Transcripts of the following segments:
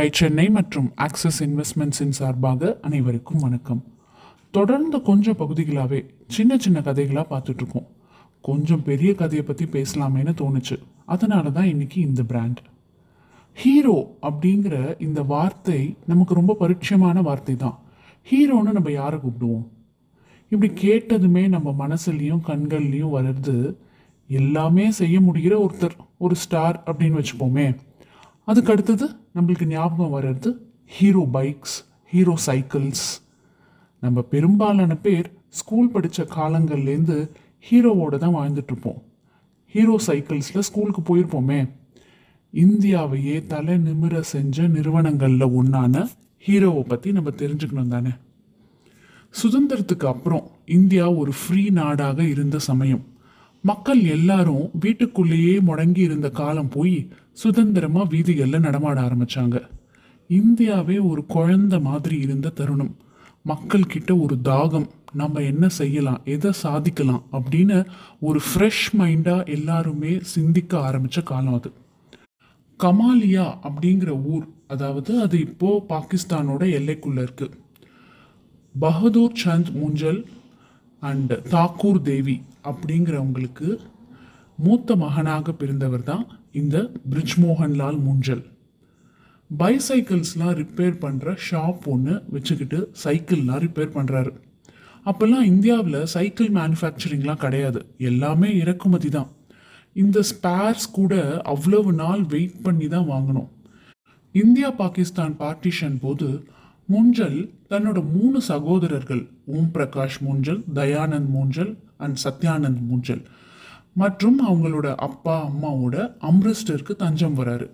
Tie Chennai மற்றும் axis இன்வெஸ்ட்மெண்ட்ஸின் சார்பாக அனைவருக்கும் வணக்கம். தொடர்ந்து கொஞ்சம் பகுதிகளாகவே சின்ன சின்ன கதைகளாக பார்த்துட்டு இருக்கோம் கொஞ்சம் பெரிய கதையை பற்றி பேசலாமேன்னு தோணுச்சு. அதனால தான் இன்னைக்கு இந்த பிராண்ட் ஹீரோ அப்படிங்கிற இந்த வார்த்தை நமக்கு ரொம்ப பரிச்சயமான வார்த்தை தான். ஹீரோன்னு நம்ம யாரை கூப்பிடுவோம்? இப்படி கேட்டதுமே நம்ம மனசுலையும் கண்கள்லையும் வர்றது எல்லாமே செய்ய முடிகிற ஒருத்தர் ஒரு ஸ்டார் அப்படின்னு வச்சுப்போமே. அதுக்கு அடுத்தது? நம்மளுக்கு ஞாபகம் வர்றது ஹீரோ பைக்ஸ் ஹீரோ சைக்கிள்ஸ். நம்ம பெரும்பாலான பேர் ஸ்கூல் படித்த காலங்கள்லேருந்து ஹீரோவோட தான் வாழ்ந்துட்டு இருப்போம். ஹீரோ சைக்கிள்ஸில் ஸ்கூலுக்கு போயிருப்போமே. இந்தியாவையே தலை நிமிர செஞ்ச நிறுவனங்களில் ஒன்றான ஹீரோவை பற்றி நம்ம தெரிஞ்சுக்கணும் தானே? சுதந்திரத்துக்கு அப்புறம் இந்தியா ஒரு ஃப்ரீ நாடாக இருந்த சமயம். மக்கள் எல்லாரும் வீட்டுக்குள்ளேயே முடங்கி இருந்த காலம் போய் சுதந்திரமா வீதிகளில் நடமாட ஆரம்பிச்சாங்க. இந்தியாவே ஒரு குழந்தை மாதிரி இருந்த தருணம். மக்கள் கிட்ட ஒரு தாகம் நம்ம என்ன செய்யலாம்? எதை சாதிக்கலாம்? அப்படின்னு ஒரு ஃப்ரெஷ் மைண்டா எல்லாருமே சிந்திக்க ஆரம்பிச்ச காலம் அது. கமாலியா அப்படிங்கிற ஊர் அதாவது அது இப்போ பாகிஸ்தானோட எல்லைக்குள்ள இருக்கு. பகதூர் சந்த் மூஞ்சல் அண்ட் தாக்கூர் தேவி அப்படிங்கிறவங்களுக்கு மூத்த மகனாக பிறந்தவர் தான் இந்த பிரிஜ்மோகன்லால் மூஞ்சல் பைசைக்கிள்ஸ்லாம் ரிப்பேர் பண்ணுற ஷாப் ஒன்று வச்சுக்கிட்டு சைக்கிள்லாம் ரிப்பேர் பண்ணுறாரு அப்போல்லாம் இந்தியாவில் சைக்கிள் மேனுஃபேக்சரிங்லாம் கிடையாது. எல்லாமே இறக்குமதி தான். இந்த ஸ்பேர்ஸ் கூட அவ்வளவு நாள் வெயிட் பண்ணி தான் வாங்கணும். இந்தியா பாகிஸ்தான் பார்ட்டிஷன் போது மூஞ்சல் தன்னோட மூணு சகோதரர்கள். ஓம் பிரகாஷ் மூஞ்சல் தயானந்த் மூஞ்சல் அண்ட் சத்யானந்த் மூஞ்சல். மற்றும் அவங்களோட அப்பா அம்மாவோட அம்ரிஸ்டருக்கு தஞ்சம் வராரு.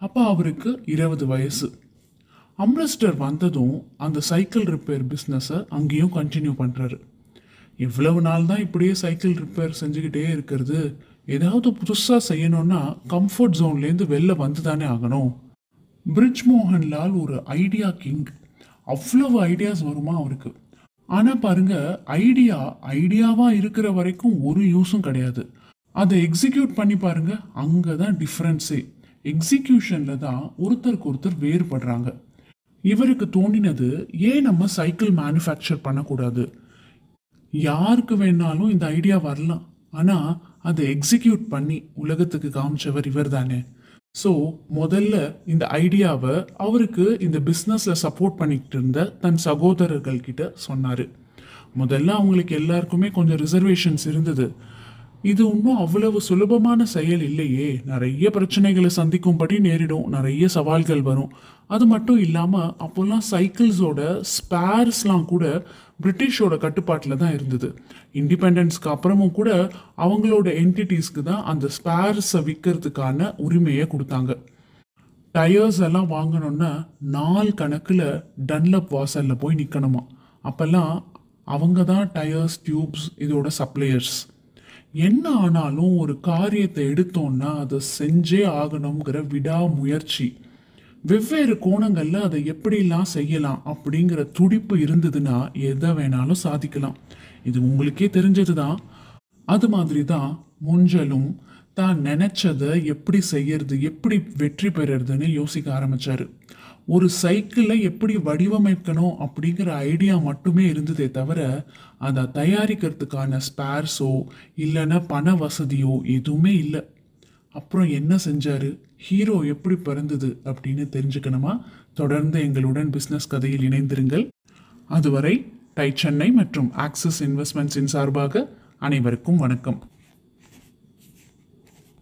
அப்போ அவருக்கு இருபது வயசு. அம்ரிஸ்டர் வந்ததும் அந்த சைக்கிள் ரிப்பேர் பிஸ்னஸை அங்கேயும் கண்டினியூ பண்ணுறாரு இவ்வளவு நாள் தான் இப்படியே சைக்கிள் ரிப்பேர் செஞ்சுக்கிட்டே இருக்கிறது. ஏதாவது புதுசாக செய்யணும்னா கம்ஃபர்ட் ஜோன்லேருந்து வெளில வந்து தானே ஆகணும். பிரிட்ஜ் மோகன்லால் ஒரு ஐடியா கிங். அவ்வளவு ஐடியாஸ் வருமா அவருக்கு? ஆனால் பாருங்க ஐடியா ஐடியாவாக இருக்கிற வரைக்கும் ஒரு யூஸும் கிடையாது. அதை எக்ஸிக்யூட் பண்ணி பாருங்க அங்கே தான் டிஃப்ரென்ஸே எக்ஸிக்யூஷனில் தான் ஒருத்தருக்கு ஒருத்தர் வேறுபடுறாங்க. இவருக்கு தோணினது ஏன் நம்ம சைக்கிள் மேனுஃபேக்சர் பண்ணக்கூடாது? யாருக்கு வேணாலும் இந்த ஐடியா வரலாம். ஆனால் அதை எக்ஸிக்யூட் பண்ணி உலகத்துக்கு காமிச்சவர் இவர் தானே ஸோ முதல்ல இந்த ஐடியாவை அவருக்கு இந்த பிஸ்னஸில் சப்போர்ட் பண்ணிக்கிட்டு இருந்த தன் சகோதரர்கள் கிட்ட சொன்னார். முதல்ல அவங்களுக்கு எல்லாருக்குமே கொஞ்சம் ரிசர்வேஷன்ஸ் இருந்தது. இது இன்னும் அவ்வளவு சுலபமான செயல் இல்லையே. நிறைய பிரச்சனைகளை சந்திக்கும்படி நேரிடும். நிறைய சவால்கள் வரும். அது மட்டும் இல்லாமல் அப்போல்லாம் சைக்கிள்ஸோட ஸ்பேர்ஸ்லாம் கூட பிரிட்டிஷோட கட்டுப்பாட்டில் தான் இருந்தது. இண்டிபெண்டன்ஸ்க்கு அப்புறமும் கூட அவங்களோட என்டிட்டிஸ்க்கு தான் அந்த ஸ்பேர்ஸை விற்கிறதுக்கான உரிமையை கொடுத்தாங்க. டயர்ஸ் எல்லாம் வாங்கணும்னா நாள் கணக்கில் டன்லப் வாசலில் போய் நிற்கணுமா அப்போல்லாம் அவங்க தான் டயர்ஸ் டியூப்ஸ் இதோட சப்ளையர்ஸ் என்ன ஆனாலும் ஒரு காரியத்தை எடுத்தோன்னா அதை செஞ்சே ஆகணுங்கிற விடாமுயற்சி. வெவ்வேறு கோணங்களில் அதை எப்படிலாம் செய்யலாம் அப்படிங்கிற துடிப்பு இருந்ததுன்னா எதை வேணாலும் சாதிக்கலாம். இது உங்களுக்கே தெரிஞ்சது தான் அது மாதிரி தான் முஞ்சலும் தான் நினச்சதை எப்படி செய்யறது எப்படி வெற்றி பெறறதுன்னு யோசிக்க ஆரம்பித்தார் ஒரு சைக்கிளை எப்படி வடிவமைக்கணும் அப்படிங்கிற ஐடியா மட்டுமே இருந்ததே தவிர அதை தயாரிக்கிறதுக்கான ஸ்பேர்ஸோ இல்லைன்னா பண வசதியோ எதுவுமே இல்லை. அப்புறம் என்ன செஞ்சார்? ஹீரோ எப்படி பிறந்தது அப்படின்னு தெரிஞ்சுக்கணுமா? தொடர்ந்து எங்களுடன் பிஸ்னஸ் கதையில் இணைந்திருங்கள். அதுவரை டை சென்னை மற்றும் ஆக்சிஸ் இன்வெஸ்ட்மெண்ட்ஸின் சார்பாக அனைவருக்கும் வணக்கம்.